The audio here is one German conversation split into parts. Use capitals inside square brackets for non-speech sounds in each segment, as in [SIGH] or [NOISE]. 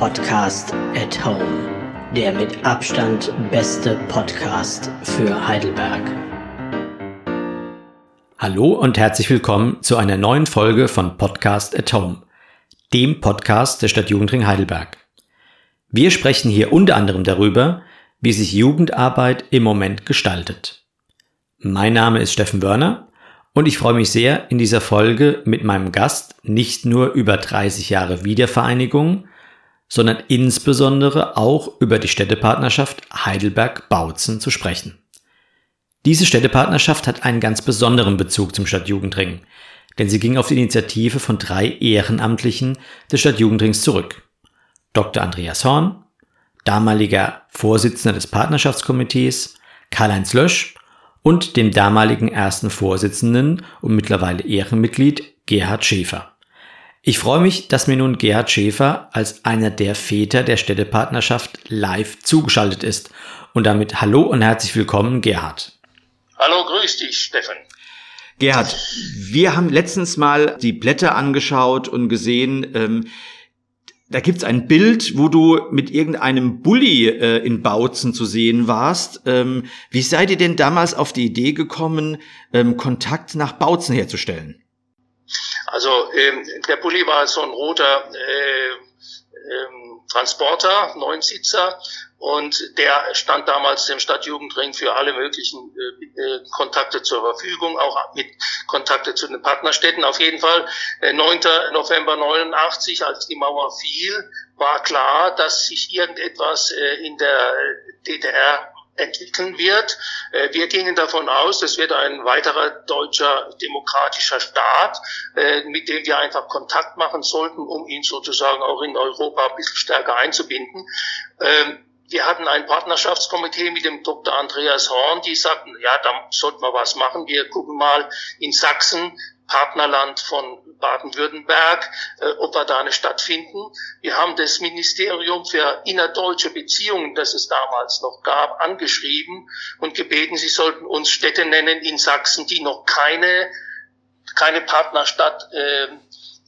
Podcast at Home. Der mit Abstand beste Podcast für Heidelberg. Hallo und herzlich willkommen zu einer neuen Folge von Podcast at Home, dem Podcast der Stadt Jugendring Heidelberg. Wir sprechen hier unter anderem darüber, wie sich Jugendarbeit im Moment gestaltet. Mein Name ist Steffen Wörner und ich freue mich sehr, in dieser Folge mit meinem Gast nicht nur über 30 Jahre Wiedervereinigung, sondern insbesondere auch über die Städtepartnerschaft Heidelberg-Bautzen zu sprechen. Diese Städtepartnerschaft hat einen ganz besonderen Bezug zum Stadtjugendring, denn sie ging auf die Initiative von drei Ehrenamtlichen des Stadtjugendrings zurück. Dr. Andreas Horn, damaliger Vorsitzender des Partnerschaftskomitees, Karl-Heinz Lösch und dem damaligen ersten Vorsitzenden und mittlerweile Ehrenmitglied Gerhard Schäfer. Ich freue mich, dass mir nun Gerhard Schäfer als einer der Väter der Städtepartnerschaft live zugeschaltet ist. Und damit hallo und herzlich willkommen, Gerhard. Hallo, grüß dich, Steffen. Gerhard, wir haben letztens mal die Blätter angeschaut und gesehen, ähm, da gibt's ein Bild, wo du mit irgendeinem Bulli äh, in Bautzen zu sehen warst. Ähm, wie seid ihr denn damals auf die Idee gekommen, ähm, Kontakt nach Bautzen herzustellen? Also ähm, der Bulli war so ein roter äh, ähm, Transporter, Neunsitzer, und der stand damals dem Stadtjugendring für alle möglichen äh, äh, Kontakte zur Verfügung, auch mit Kontakte zu den Partnerstädten. Auf jeden Fall, äh, 9. November 89, als die Mauer fiel, war klar, dass sich irgendetwas äh, in der DDR entwickeln wird. Äh, wir gingen davon aus, es wird ein weiterer deutscher demokratischer Staat, äh, mit dem wir einfach Kontakt machen sollten, um ihn sozusagen auch in Europa ein bisschen stärker einzubinden. Ähm, wir hatten ein Partnerschaftskomitee mit dem Dr. Andreas Horn, die sagten, ja, da sollten wir was machen. Wir gucken mal in Sachsen, Partnerland von Baden-Württemberg, äh, ob wir da eine Stadt finden. Wir haben das Ministerium für innerdeutsche Beziehungen, das es damals noch gab, angeschrieben und gebeten, sie sollten uns Städte nennen in Sachsen, die noch keine, keine Partnerstadt äh,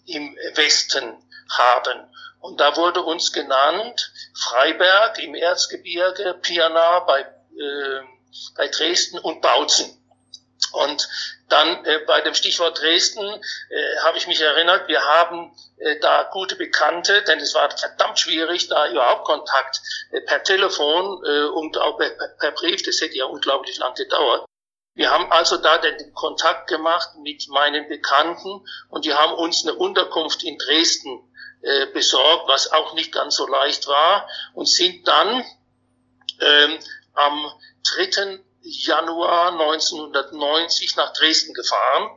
im Westen haben. Und da wurde uns genannt Freiberg im Erzgebirge, Pirna bei, äh, bei Dresden und Bautzen. Und dann äh, bei dem Stichwort Dresden äh, habe ich mich erinnert, wir haben äh, da gute Bekannte, denn es war verdammt schwierig, da überhaupt Kontakt äh, per Telefon äh, und auch per, per Brief, das hätte ja unglaublich lang gedauert. Wir haben also da den Kontakt gemacht mit meinen Bekannten und die haben uns eine Unterkunft in Dresden äh, besorgt, was auch nicht ganz so leicht war, und sind dann ähm, am 3. Januar 1990 nach Dresden gefahren,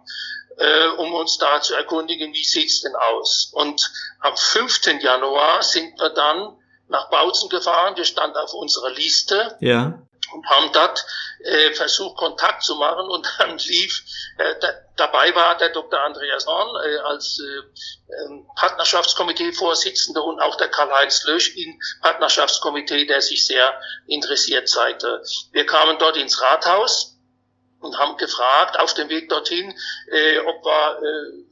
äh, um uns da zu erkundigen, wie sieht's denn aus. Und am 5. Januar sind wir dann nach Bautzen gefahren, wir standen auf unserer Liste. Ja und haben dort äh, versucht, Kontakt zu machen und dann lief, äh, da, dabei war der Dr. Andreas Horn äh, als äh, ähm, Partnerschaftskomitee-Vorsitzender und auch der Karl-Heinz Lösch im Partnerschaftskomitee, der sich sehr interessiert zeigte. Wir kamen dort ins Rathaus und haben gefragt auf dem Weg dorthin, äh, ob wir äh,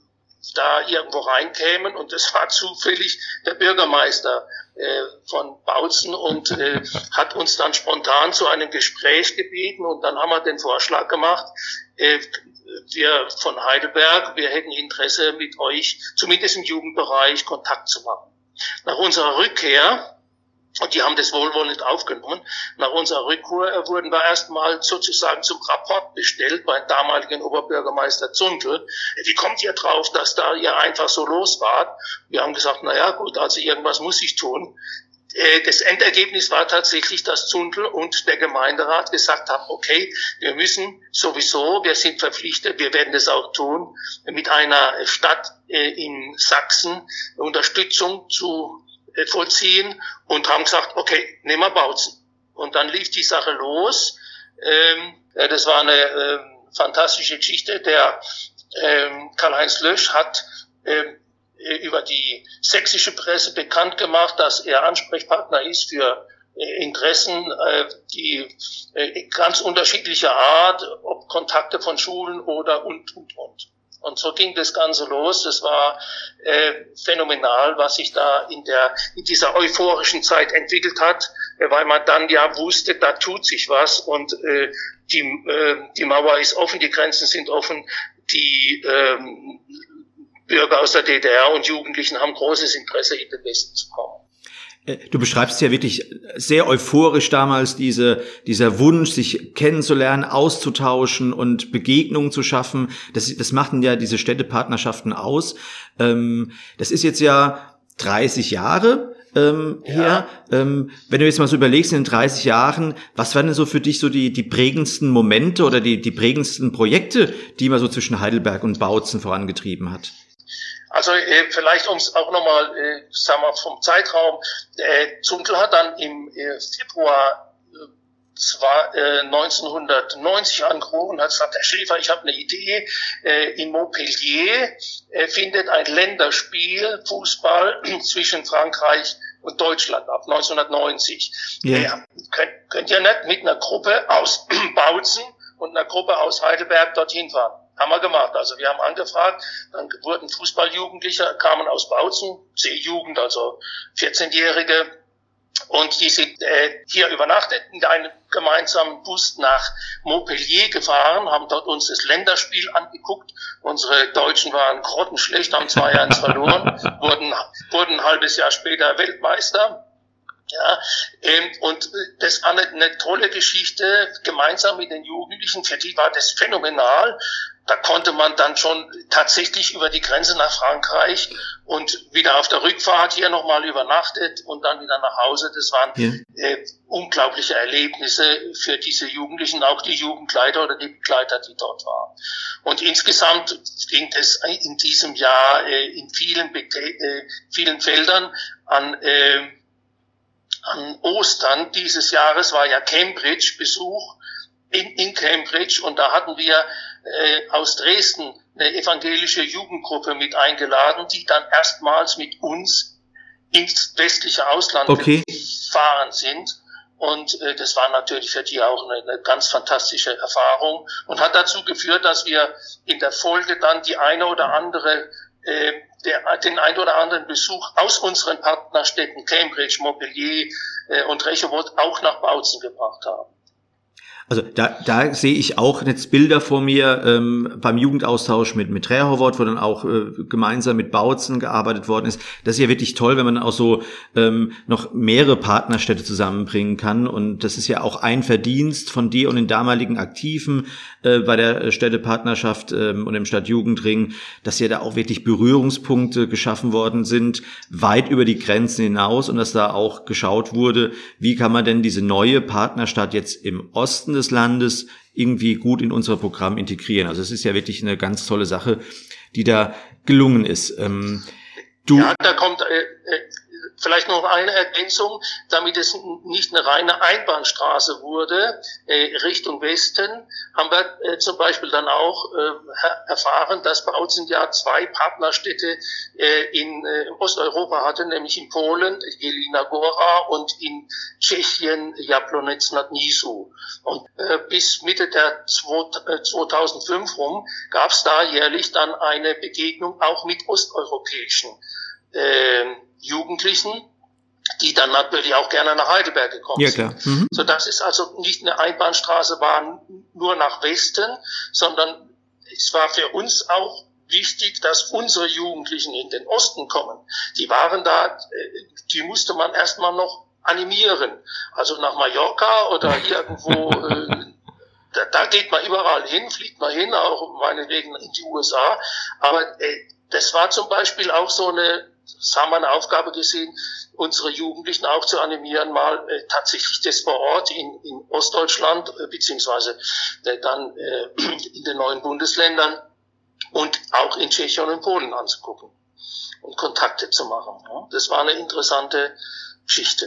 da irgendwo reinkämen und es war [LAUGHS] zufällig der Bürgermeister äh, von Bautzen und äh, [LAUGHS] hat uns dann spontan zu einem Gespräch gebeten und dann haben wir den Vorschlag gemacht, äh, wir von Heidelberg, wir hätten Interesse mit euch, zumindest im Jugendbereich, Kontakt zu machen. Nach unserer Rückkehr und die haben das wohlwollend aufgenommen. Nach unserer Rückkehr wurden wir erstmal sozusagen zum Rapport bestellt beim damaligen Oberbürgermeister Zundel. Wie kommt ihr drauf, dass da ihr einfach so los wart? Wir haben gesagt, na ja, gut, also irgendwas muss ich tun. Äh, das Endergebnis war tatsächlich, dass Zundel und der Gemeinderat gesagt haben, okay, wir müssen sowieso, wir sind verpflichtet, wir werden das auch tun, mit einer Stadt äh, in Sachsen Unterstützung zu äh, vollziehen und haben gesagt, okay, nehmen wir Bautzen. Und dann lief die Sache los. Ähm, ja, das war eine äh, fantastische Geschichte. Der ähm, Karl-Heinz Lösch hat ähm, über die sächsische Presse bekannt gemacht, dass er Ansprechpartner ist für äh, Interessen, äh, die äh, ganz unterschiedlicher Art, ob Kontakte von Schulen oder und, und, und. Und so ging das Ganze los. Das war äh, phänomenal, was sich da in, der, in dieser euphorischen Zeit entwickelt hat, äh, weil man dann ja wusste, da tut sich was und äh, die, äh, die Mauer ist offen, die Grenzen sind offen, die ähm, Bürger aus der DDR und Jugendlichen haben großes Interesse, in den Westen zu kommen. Äh, du beschreibst ja wirklich sehr euphorisch damals diese, dieser Wunsch, sich kennenzulernen, auszutauschen und Begegnungen zu schaffen. Das, das machten ja diese Städtepartnerschaften aus. Ähm, das ist jetzt ja 30 Jahre ähm, ja. her. Ähm, wenn du jetzt mal so überlegst, in den 30 Jahren, was waren denn so für dich so die, die prägendsten Momente oder die, die prägendsten Projekte, die man so zwischen Heidelberg und Bautzen vorangetrieben hat? Also äh, vielleicht um es auch nochmal, äh, sagen wir vom Zeitraum, äh, Zunkel hat dann im äh, Februar äh, zwar äh, 1990 angerufen und hat gesagt, Herr Schäfer, ich habe eine Idee, äh, in Montpellier äh, findet ein Länderspiel Fußball [CLEARS THROAT] zwischen Frankreich und Deutschland ab 1990. Yeah. Äh, könnt, könnt ihr nicht mit einer Gruppe aus [CLEARS THROAT] Bautzen und einer Gruppe aus Heidelberg dorthin fahren? Haben wir gemacht. Also wir haben angefragt, dann wurden Fußballjugendliche, kamen aus Bautzen, C-Jugend, also 14-Jährige, und die sind äh, hier übernachtet in einem gemeinsamen Bus nach Montpellier gefahren, haben dort uns das Länderspiel angeguckt. Unsere Deutschen waren grottenschlecht, haben 2-1 verloren, [LAUGHS] wurden, wurden ein halbes Jahr später Weltmeister. Ja, ähm, und das war eine, eine tolle Geschichte, gemeinsam mit den Jugendlichen. Für die war das phänomenal da konnte man dann schon tatsächlich über die Grenze nach Frankreich und wieder auf der Rückfahrt hier nochmal übernachtet und dann wieder nach Hause. Das waren ja. äh, unglaubliche Erlebnisse für diese Jugendlichen, auch die Jugendleiter oder die Begleiter, die dort waren. Und insgesamt ging es in diesem Jahr äh, in vielen, äh, vielen Feldern an, äh, an Ostern dieses Jahres war ja Cambridge Besuch in, in Cambridge und da hatten wir äh, aus Dresden eine evangelische Jugendgruppe mit eingeladen, die dann erstmals mit uns ins westliche Ausland okay. gefahren sind. Und äh, das war natürlich für die auch eine, eine ganz fantastische Erfahrung und hat dazu geführt, dass wir in der Folge dann die eine oder andere äh, der, den ein oder anderen Besuch aus unseren Partnerstädten Cambridge, Montpellier äh, und Rechowold auch nach Bautzen gebracht haben. Also da, da sehe ich auch jetzt Bilder vor mir ähm, beim Jugendaustausch mit, mit Rehovot, wo dann auch äh, gemeinsam mit Bautzen gearbeitet worden ist. Das ist ja wirklich toll, wenn man auch so ähm, noch mehrere Partnerstädte zusammenbringen kann. Und das ist ja auch ein Verdienst von dir und den damaligen Aktiven äh, bei der Städtepartnerschaft ähm, und im Stadtjugendring, dass ja da auch wirklich Berührungspunkte geschaffen worden sind, weit über die Grenzen hinaus und dass da auch geschaut wurde, wie kann man denn diese neue Partnerstadt jetzt im Osten Osten des Landes irgendwie gut in unser Programm integrieren. Also es ist ja wirklich eine ganz tolle Sache, die da gelungen ist. Ähm, du ja, da kommt äh, äh, Vielleicht noch eine Ergänzung, damit es nicht eine reine Einbahnstraße wurde, äh, Richtung Westen, haben wir äh, zum Beispiel dann auch äh, erfahren, dass Bautzen ja zwei Partnerstädte äh, in äh, Osteuropa hatte, nämlich in Polen, Jelina Gora und in Tschechien, Jablonec nad Nisu. Und äh, bis Mitte der 2005 äh, rum gab es da jährlich dann eine Begegnung auch mit osteuropäischen äh, Jugendlichen, die dann natürlich auch gerne nach Heidelberg gekommen ja, klar. sind. Mhm. So dass es also nicht eine Einbahnstraße war nur nach Westen, sondern es war für uns auch wichtig, dass unsere Jugendlichen in den Osten kommen. Die waren da, äh, die musste man erstmal noch animieren. Also nach Mallorca oder [LAUGHS] irgendwo, äh, da, da geht man überall hin, fliegt man hin, auch meinetwegen in die USA. Aber äh, das war zum Beispiel auch so eine das haben wir eine Aufgabe gesehen, unsere Jugendlichen auch zu animieren, mal äh, tatsächlich das vor Ort in, in Ostdeutschland äh, beziehungsweise äh, dann äh, [CLEARS THROAT] in den neuen Bundesländern und auch in Tschechien und Polen anzugucken und Kontakte zu machen. Ja. Das war eine interessante Geschichte.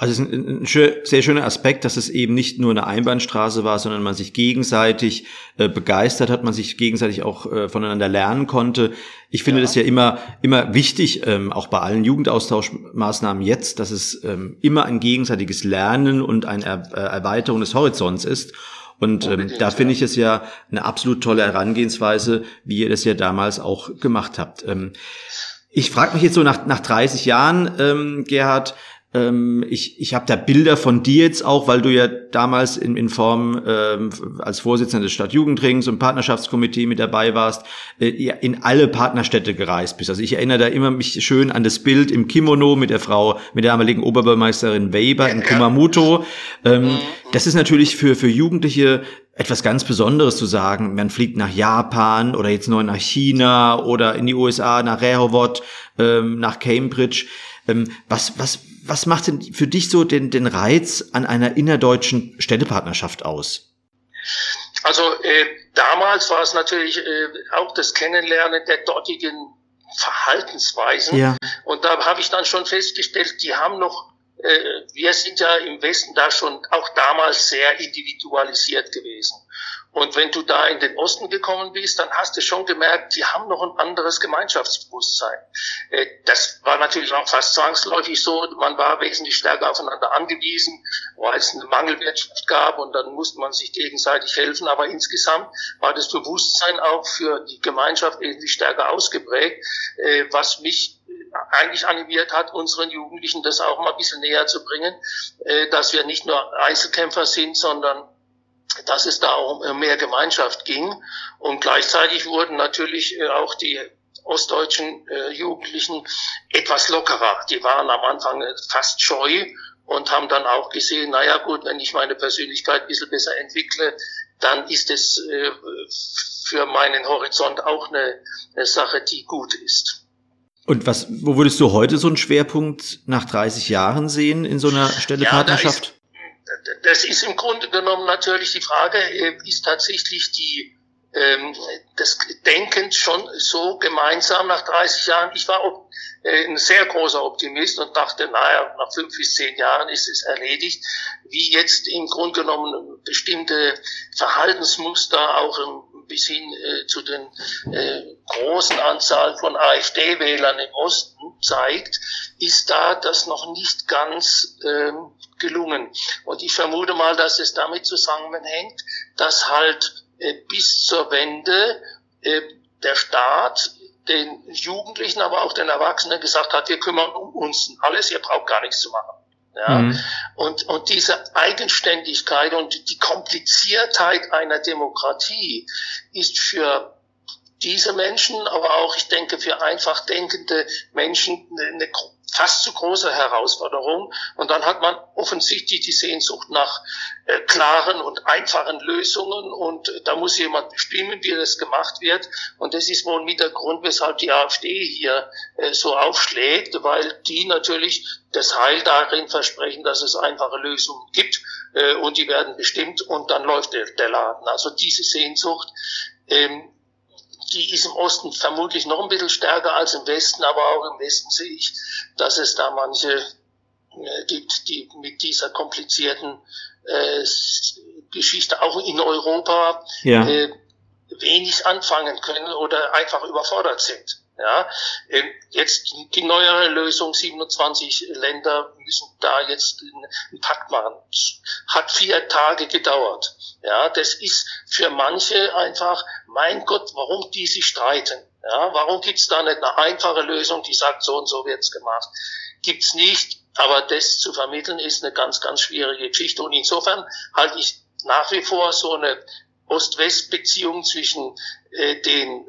Also es ist ein, sehr schöner Aspekt, dass es eben nicht nur eine Einbahnstraße war, sondern man sich gegenseitig äh, begeistert hat, man sich gegenseitig auch äh, voneinander lernen konnte. Ich finde ja. das ja immer immer wichtig, ähm, auch bei allen Jugendaustauschmaßnahmen jetzt, dass es ähm, immer ein gegenseitiges Lernen und eine er äh, Erweiterung des Horizonts ist. Und ähm, da finde ich es ja eine absolut tolle Herangehensweise, wie ihr das ja damals auch gemacht habt. Ähm, ich frage mich jetzt so nach, nach 30 Jahren, ähm, Gerhard, ähm, ich ich habe da Bilder von dir jetzt auch, weil du ja damals in, in Form ähm, als Vorsitzender des Stadtjugendrings und Partnerschaftskomitee mit dabei warst, äh, in alle Partnerstädte gereist bist. Also ich erinnere da immer mich schön an das Bild im Kimono mit der Frau, mit der damaligen Oberbürgermeisterin Weber in Kumamoto. Ähm, mhm. das ist natürlich für, für Jugendliche etwas ganz Besonderes zu sagen. Man fliegt nach Japan oder jetzt neu nach China oder in die USA, nach Rehovot, ähm, nach Cambridge. Ähm, was, was, was macht denn für dich so den, den Reiz an einer innerdeutschen Städtepartnerschaft aus? Also äh, damals war es natürlich äh, auch das Kennenlernen der dortigen Verhaltensweisen. Ja. Und da habe ich dann schon festgestellt, die haben noch, äh, wir sind ja im Westen da schon auch damals sehr individualisiert gewesen. Und wenn du da in den Osten gekommen bist, dann hast du schon gemerkt, die haben noch ein anderes Gemeinschaftsbewusstsein. Äh, das war natürlich auch fast zwangsläufig so. Man war wesentlich stärker aufeinander angewiesen, weil es eine Mangelwirtschaft gab und dann musste man sich gegenseitig helfen. Aber insgesamt war das Bewusstsein auch für die Gemeinschaft wesentlich stärker ausgeprägt, äh, was mich eigentlich animiert hat, unseren Jugendlichen das auch mal ein bisschen näher zu bringen, äh, dass wir nicht nur Einzelkämpfer sind, sondern dass es da um mehr Gemeinschaft ging. Und gleichzeitig wurden natürlich äh, auch die ostdeutschen äh, Jugendlichen etwas lockerer. Die waren am Anfang äh, fast scheu und haben dann auch gesehen, naja gut, wenn ich meine Persönlichkeit ein bisschen besser entwickle, dann ist es äh, für meinen Horizont auch eine, eine Sache, die gut ist. Und was, wo würdest du heute so einen Schwerpunkt nach 30 Jahren sehen in so einer Stellepartnerschaft? Ja, das ist im Grunde genommen natürlich die Frage, äh, ist tatsächlich die, ähm, das Denken schon so gemeinsam nach 30 Jahren. Ich war äh, ein sehr großer Optimist und dachte, naja, nach fünf bis zehn Jahren ist es erledigt. Wie jetzt im Grunde genommen bestimmte Verhaltensmuster auch im, bis hin äh, zu den äh, großen Anzahl von AfD-Wählern im Osten zeigt, ist da das noch nicht ganz ähm, gelungen. Und ich vermute mal, dass es damit zusammenhängt, dass halt äh, bis zur Wende äh, der Staat den Jugendlichen, aber auch den Erwachsenen gesagt hat, wir kümmern um uns alles, ihr braucht gar nichts zu machen. Ja? Mhm. Und, und diese Eigenständigkeit und die Kompliziertheit einer Demokratie ist für diese Menschen, aber auch, ich denke, für einfach denkende Menschen eine fast zu große Herausforderung. Und dann hat man offensichtlich die Sehnsucht nach äh, klaren und einfachen Lösungen. Und äh, da muss jemand bestimmen, wie das gemacht wird. Und das ist wohl mit der Grund, weshalb die AfD hier äh, so aufschlägt, weil die natürlich das Heil darin versprechen, dass es einfache Lösungen gibt. Und die werden bestimmt und dann läuft der, der Laden. Also diese Sehnsucht. Ähm, die ist im Osten vermutlich noch ein bisschen stärker als im Westen, aber auch im Westen sehe ich, dass es da manche äh, gibt, die mit dieser komplizierten äh, Geschichte auch in Europa ja. äh, wenig anfangen können oder einfach überfordert sind. Ja, ähm, jetzt die neuere Lösung, 27 Länder müssen da jetzt einen Pakt machen. Hat vier Tage gedauert. Ja, das ist für manche einfach, mein Gott, warum die sich streiten? Ja, warum gibt's da nicht eine einfache Lösung, die sagt, so und so wird's gemacht? Gibt's nicht, aber das zu vermitteln ist eine ganz, ganz schwierige Geschichte. Und insofern halte ich nach wie vor so eine Ost-West-Beziehung zwischen äh, den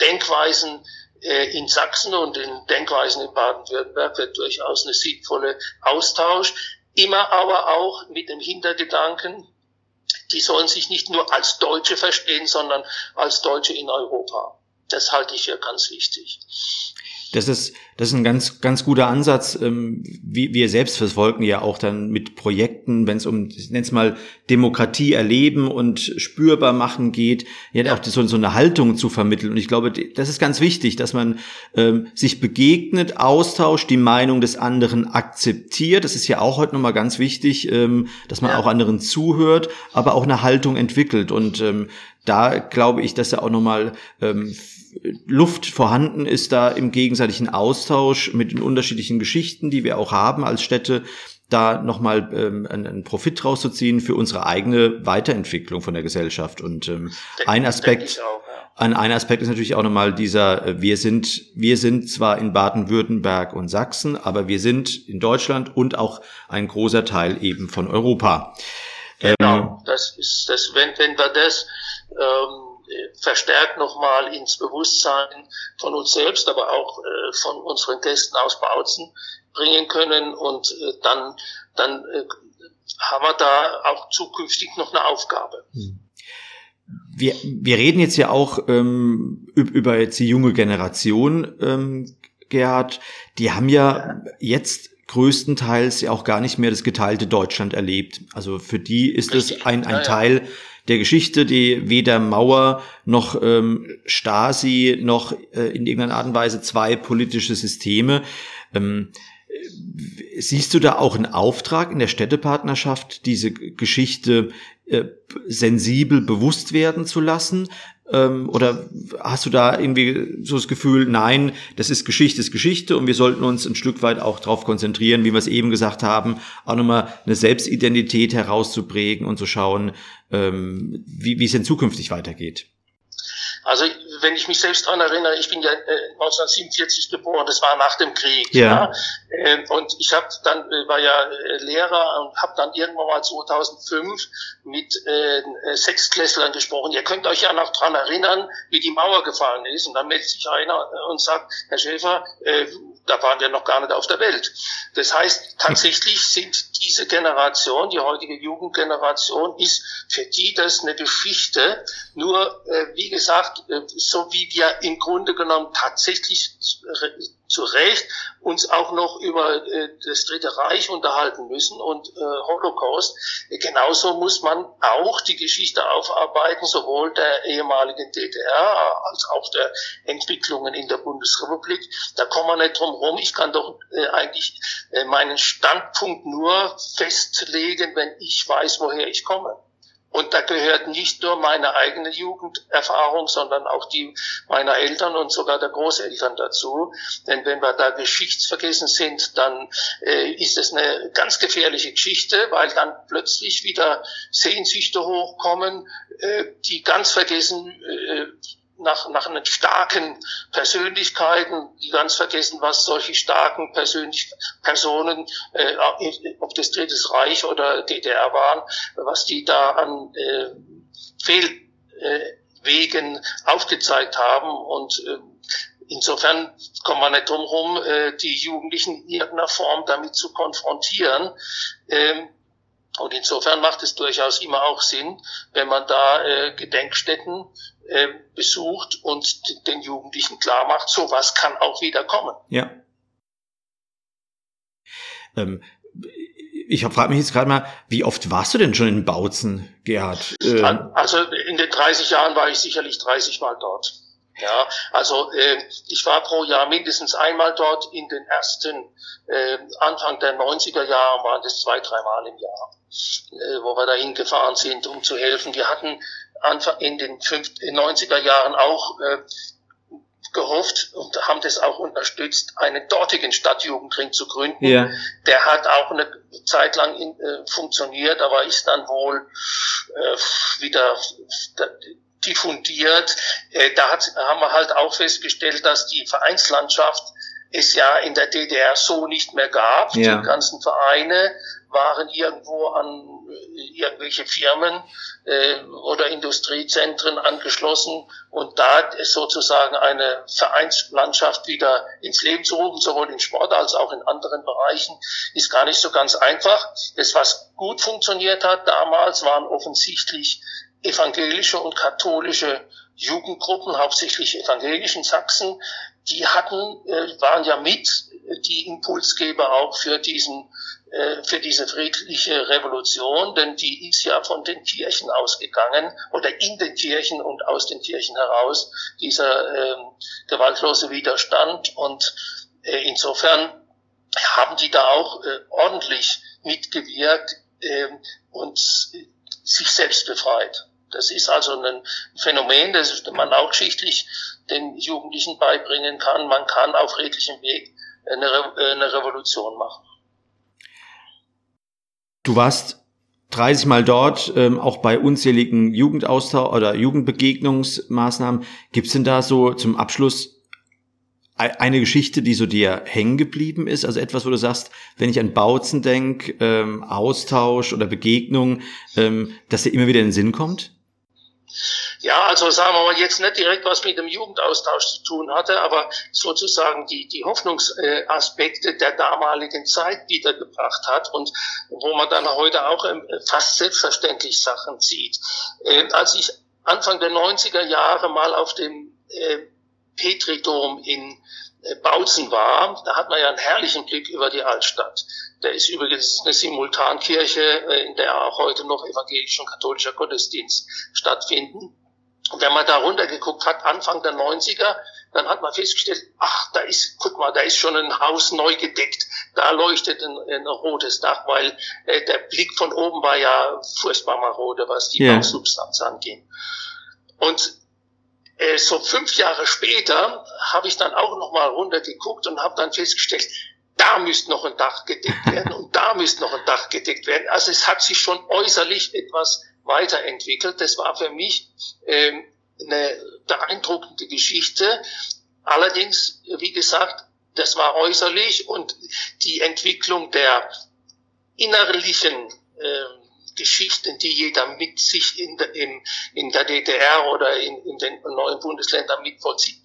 Denkweisen äh, in Sachsen und den Denkweisen in Baden-Württemberg wird durchaus eine sinnvolle Austausch. Immer aber auch mit dem Hintergedanken, die sollen sich nicht nur als Deutsche verstehen, sondern als Deutsche in Europa. Das halte ich für ganz wichtig. Das ist, das ist ein ganz, ganz guter Ansatz. Ähm, wir selbst verfolgen ja auch dann mit Projekten, wenn es um, ich nenne es mal, Demokratie erleben und spürbar machen geht, ja auch so, so eine Haltung zu vermitteln. Und ich glaube, das ist ganz wichtig, dass man ähm, sich begegnet, austauscht, die Meinung des anderen akzeptiert. Das ist ja auch heute nochmal ganz wichtig, ähm, dass man ja. auch anderen zuhört, aber auch eine Haltung entwickelt. Und ähm, da glaube ich, dass er auch nochmal ähm, Luft vorhanden ist da im gegenseitigen Austausch mit den unterschiedlichen Geschichten, die wir auch haben als Städte, da nochmal ähm, einen, Profit rauszuziehen für unsere eigene Weiterentwicklung von der Gesellschaft. Und ähm, ein Aspekt, auch, ja. ein, ein Aspekt ist natürlich auch nochmal dieser, äh, wir sind, wir sind zwar in Baden-Württemberg und Sachsen, aber wir sind in Deutschland und auch ein großer Teil eben von Europa. Genau, ähm, das ist das, wenn, wenn wir das ähm, verstärkt nochmal ins Bewusstsein von uns selbst, aber auch äh, von unseren Gästen aus Bautzen bringen können und äh, dann, dann äh, haben wir da auch zukünftig noch eine Aufgabe. Hm. Wir, wir reden jetzt ja auch ähm, über jetzt die junge Generation, ähm, Gerhard. Die haben ja jetzt größtenteils ja auch gar nicht mehr das geteilte Deutschland erlebt. Also für die ist es ein, ein ja, Teil der Geschichte, die weder Mauer noch ähm, Stasi noch äh, in irgendeiner Art und Weise zwei politische Systeme. Ähm, siehst du da auch einen Auftrag in der Städtepartnerschaft, diese Geschichte äh, sensibel bewusst werden zu lassen? Ähm, oder hast du da irgendwie so das Gefühl, nein, das ist Geschichte, ist Geschichte und wir sollten uns ein Stück weit auch darauf konzentrieren, wie wir es eben gesagt haben, auch nochmal eine Selbstidentität herauszuprägen und zu schauen, ähm, wie, wie es denn zukünftig weitergeht? Also wenn ich mich selbst daran erinnere, ich bin ja äh, 1947 geboren, das war nach dem Krieg. Ja. ja. Äh, und ich habe dann äh, war ja äh, Lehrer und habe dann irgendwann mal 2005 mit äh, Sechstklässlern gesprochen. Ihr könnt euch ja noch dran erinnern, wie die Mauer gefallen ist. Und dann meldet sich einer und sagt, Herr Schäfer, äh, da waren wir noch gar nicht auf der Welt. Das heißt, tatsächlich sind diese Generation, die heutige Jugendgeneration, ist für die das eine Geschichte. Nur, äh, wie gesagt, äh, so wie wir im Grunde genommen tatsächlich zu Recht uns auch noch über äh, das Dritte Reich unterhalten müssen und äh, Holocaust. Genauso muss man auch die Geschichte aufarbeiten, sowohl der ehemaligen DDR als auch der Entwicklungen in der Bundesrepublik. Da kommen wir nicht drum rum. Ich kann doch äh, eigentlich äh, meinen Standpunkt nur festlegen, wenn ich weiß, woher ich komme. Und da gehört nicht nur meine eigene Jugenderfahrung, sondern auch die meiner Eltern und sogar der Großeltern dazu. Denn wenn wir da geschichtsvergessen sind, dann äh, ist es eine ganz gefährliche Geschichte, weil dann plötzlich wieder Sehnsüchte hochkommen, äh, die ganz vergessen äh, nach, nach einen starken Persönlichkeiten, die ganz vergessen, was solche starken persönlich Personen, äh, ob das Drittes Reich oder DDR waren, was die da an äh, Fehlwegen äh, aufgezeigt haben und äh, Insofern kommen wir nicht drum herum, äh, die Jugendlichen in irgendeiner Form damit zu konfrontieren. Ähm, und insofern macht es durchaus immer auch Sinn, wenn man da äh, Gedenkstätten äh, besucht und den Jugendlichen klar macht, sowas kann auch wieder kommen. Ja. Ähm, ich frage mich jetzt gerade mal, wie oft warst du denn schon in Bautzen, Gerhard? Äh, also in den 30 Jahren war ich sicherlich 30 Mal dort. Ja, also äh, ich war pro Jahr mindestens einmal dort. In den ersten äh, Anfang der 90er Jahre waren das zwei, dreimal im Jahr, äh, wo wir dahin gefahren sind, um zu helfen. Wir hatten Anfang in den 90er Jahren auch äh, gehofft und haben das auch unterstützt, einen dortigen Stadtjugendring zu gründen. Ja. Der hat auch eine Zeit lang in, äh, funktioniert, aber ist dann wohl äh, wieder diffundiert. Äh, da hat, haben wir halt auch festgestellt, dass die Vereinslandschaft es ja in der DDR so nicht mehr gab. Ja. Die ganzen Vereine waren irgendwo an äh, irgendwelche Firmen äh, oder Industriezentren angeschlossen und da ist sozusagen eine Vereinslandschaft wieder ins Leben zu rufen, sowohl im Sport als auch in anderen Bereichen, ist gar nicht so ganz einfach. Das, was gut funktioniert hat damals, waren offensichtlich evangelische und katholische Jugendgruppen, hauptsächlich evangelischen Sachsen, die hatten, äh, waren ja mit die Impulsgeber auch für diesen äh, für diese friedliche Revolution, denn die ist ja von den Kirchen ausgegangen oder in den Kirchen und aus den Kirchen heraus, dieser äh, gewaltlose Widerstand. Und äh, insofern haben die da auch äh, ordentlich mitgewirkt äh, und sich selbst befreit. Das ist also ein Phänomen, das man auch geschichtlich den Jugendlichen beibringen kann. Man kann auf redlichem Weg eine, Re eine Revolution machen. Du warst 30 Mal dort, ähm, auch bei unzähligen Jugendaustausch oder Jugendbegegnungsmaßnahmen. Gibt's denn da so zum Abschluss eine Geschichte, die so dir hängen geblieben ist? Also etwas, wo du sagst, wenn ich an Bautzen denk, ähm, Austausch oder Begegnung, ähm, dass dir immer wieder in den Sinn kommt? Ja, also sagen wir mal jetzt nicht direkt was mit dem Jugendaustausch zu tun hatte, aber sozusagen die, die Hoffnungsaspekte der damaligen Zeit wiedergebracht hat und wo man dann heute auch ähm, fast selbstverständlich Sachen sieht. Äh, als ich Anfang der 90er Jahre mal auf dem äh, Petridom in äh, Bautzen war, da hat man ja einen herrlichen Blick über die Altstadt. Der ist übrigens eine Simultankirche, in der auch heute noch evangelisch und katholischer Gottesdienst stattfinden. Und wenn man da runtergeguckt hat, Anfang der 90er, dann hat man festgestellt, ach, da ist, guck mal, da ist schon ein Haus neu gedeckt, da leuchtet ein, ein rotes Dach, weil äh, der Blick von oben war ja furchtbar marode, was die yeah. Bausubstanz angeht. Und äh, so fünf Jahre später habe ich dann auch noch mal runtergeguckt und habe dann festgestellt, da müsste noch ein Dach gedeckt [LAUGHS] werden und da müsste noch ein Dach gedeckt werden. Also es hat sich schon äußerlich etwas weiterentwickelt. Das war für mich ähm, eine beeindruckende Geschichte. Allerdings, wie gesagt, das war äußerlich und die Entwicklung der innerlichen äh, Geschichten, die jeder mit sich in der, in, in der DDR oder in, in den neuen Bundesländern mit vollziehen,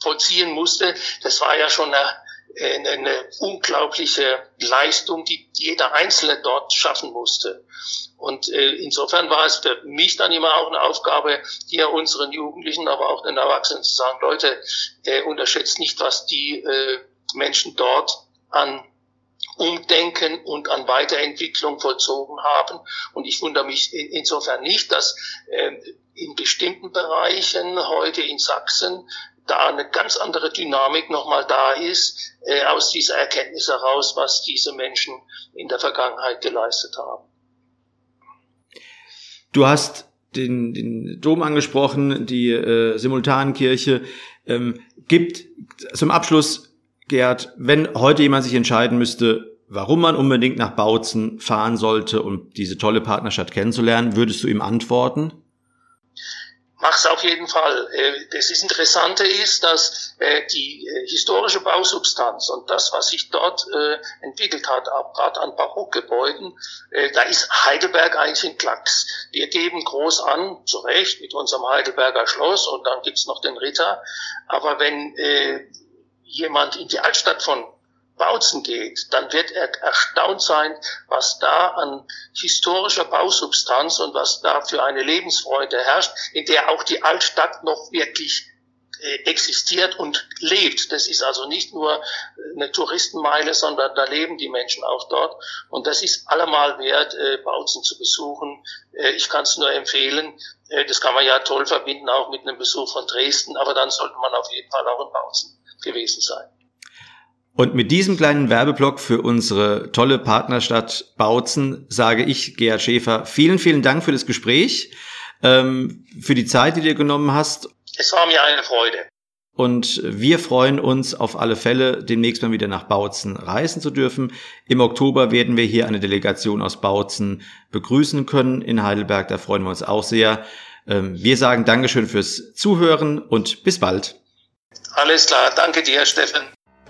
vollziehen musste, das war ja schon eine, eine, unglaubliche Leistung, die jeder Einzelne dort schaffen musste. Und äh, insofern war es für mich dann immer auch eine Aufgabe, hier unseren Jugendlichen, aber auch den Erwachsenen zu sagen, Leute, äh, unterschätzt nicht, was die äh, Menschen dort an Umdenken und an Weiterentwicklung vollzogen haben. Und ich wundere mich in, insofern nicht, dass äh, in bestimmten Bereichen heute in Sachsen da eine ganz andere Dynamik nochmal da ist, äh, aus dieser Erkenntnis heraus, was diese Menschen in der Vergangenheit geleistet haben. Du hast den, den Dom angesprochen, die äh, Simultankirche. Ähm, gibt zum Abschluss, Gerd, wenn heute jemand sich entscheiden müsste, warum man unbedingt nach Bautzen fahren sollte, um diese tolle Partnerschaft kennenzulernen, würdest du ihm antworten? Mach's auf jeden Fall. Äh, das Interessante ist, dass äh, die äh, historische Bausubstanz und das, was sich dort entwickelt hat, gerade an Barockgebäuden, da ist Heidelberg eigentlich ein Klacks. Wir geben groß an, zu Recht, mit unserem Heidelberger Schloss und dann gibt's noch den Ritter. Aber wenn jemand in die Altstadt von Bautzen geht, dann wird er erstaunt sein, was da an historischer Bausubstanz und was da für eine Lebensfreude herrscht, in der auch die Altstadt noch wirklich äh, existiert und lebt. Das ist also nicht nur eine Touristenmeile, sondern da leben die Menschen auch dort. Und das ist allemal wert, äh, Bautzen zu besuchen. Äh, ich kann es nur empfehlen. Das kann man ja toll verbinden, auch mit einem Besuch von Dresden, aber dann sollte man auf jeden Fall auch in Bautzen gewesen sein. Und mit diesem kleinen Werbeblock für unsere tolle Partnerstadt Bautzen sage ich, Gerhard Schäfer, vielen, vielen Dank für das Gespräch, ähm, für die Zeit, die du dir genommen hast. Es war mir eine Freude. Und wir freuen uns auf alle Fälle, demnächst mal wieder nach Bautzen reisen zu dürfen. Im Oktober werden wir hier eine Delegation aus Bautzen begrüßen können in Heidelberg. Da freuen wir uns auch sehr. Ähm, wir sagen Dankeschön fürs Zuhören und bis bald. Alles klar. Danke dir, Steffen.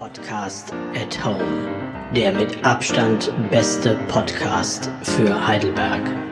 Podcast at Home, der mit Abstand beste Podcast für Heidelberg.